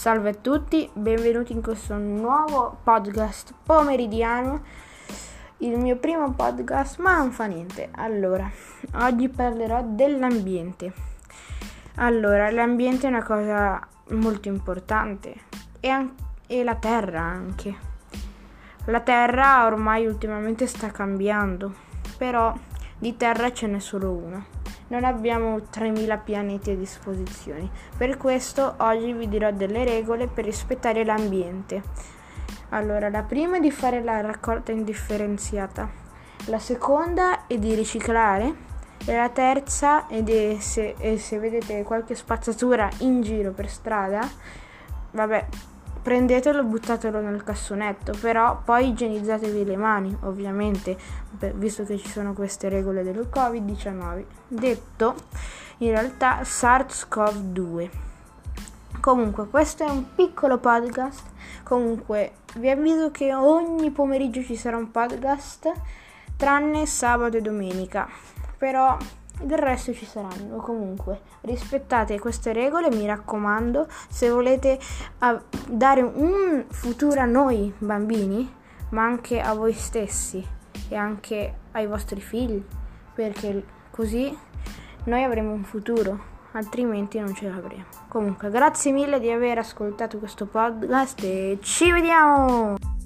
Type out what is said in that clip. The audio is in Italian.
Salve a tutti, benvenuti in questo nuovo podcast pomeridiano, il mio primo podcast, ma non fa niente. Allora, oggi parlerò dell'ambiente. Allora, l'ambiente è una cosa molto importante e, an- e la terra anche. La terra ormai ultimamente sta cambiando, però di terra ce n'è solo una non abbiamo 3000 pianeti a disposizione. Per questo oggi vi dirò delle regole per rispettare l'ambiente. Allora, la prima è di fare la raccolta indifferenziata, la seconda è di riciclare e la terza è di se, se vedete qualche spazzatura in giro per strada, vabbè, prendetelo e buttatelo nel cassonetto, però poi igienizzatevi le mani, ovviamente, visto che ci sono queste regole del Covid-19. Detto, in realtà SARS-CoV-2. Comunque, questo è un piccolo podcast. Comunque, vi avviso che ogni pomeriggio ci sarà un podcast, tranne sabato e domenica. Però del resto ci saranno comunque. Rispettate queste regole, mi raccomando, se volete dare un futuro a noi bambini, ma anche a voi stessi e anche ai vostri figli, perché così noi avremo un futuro, altrimenti non ce l'avremo. Comunque, grazie mille di aver ascoltato questo podcast e ci vediamo!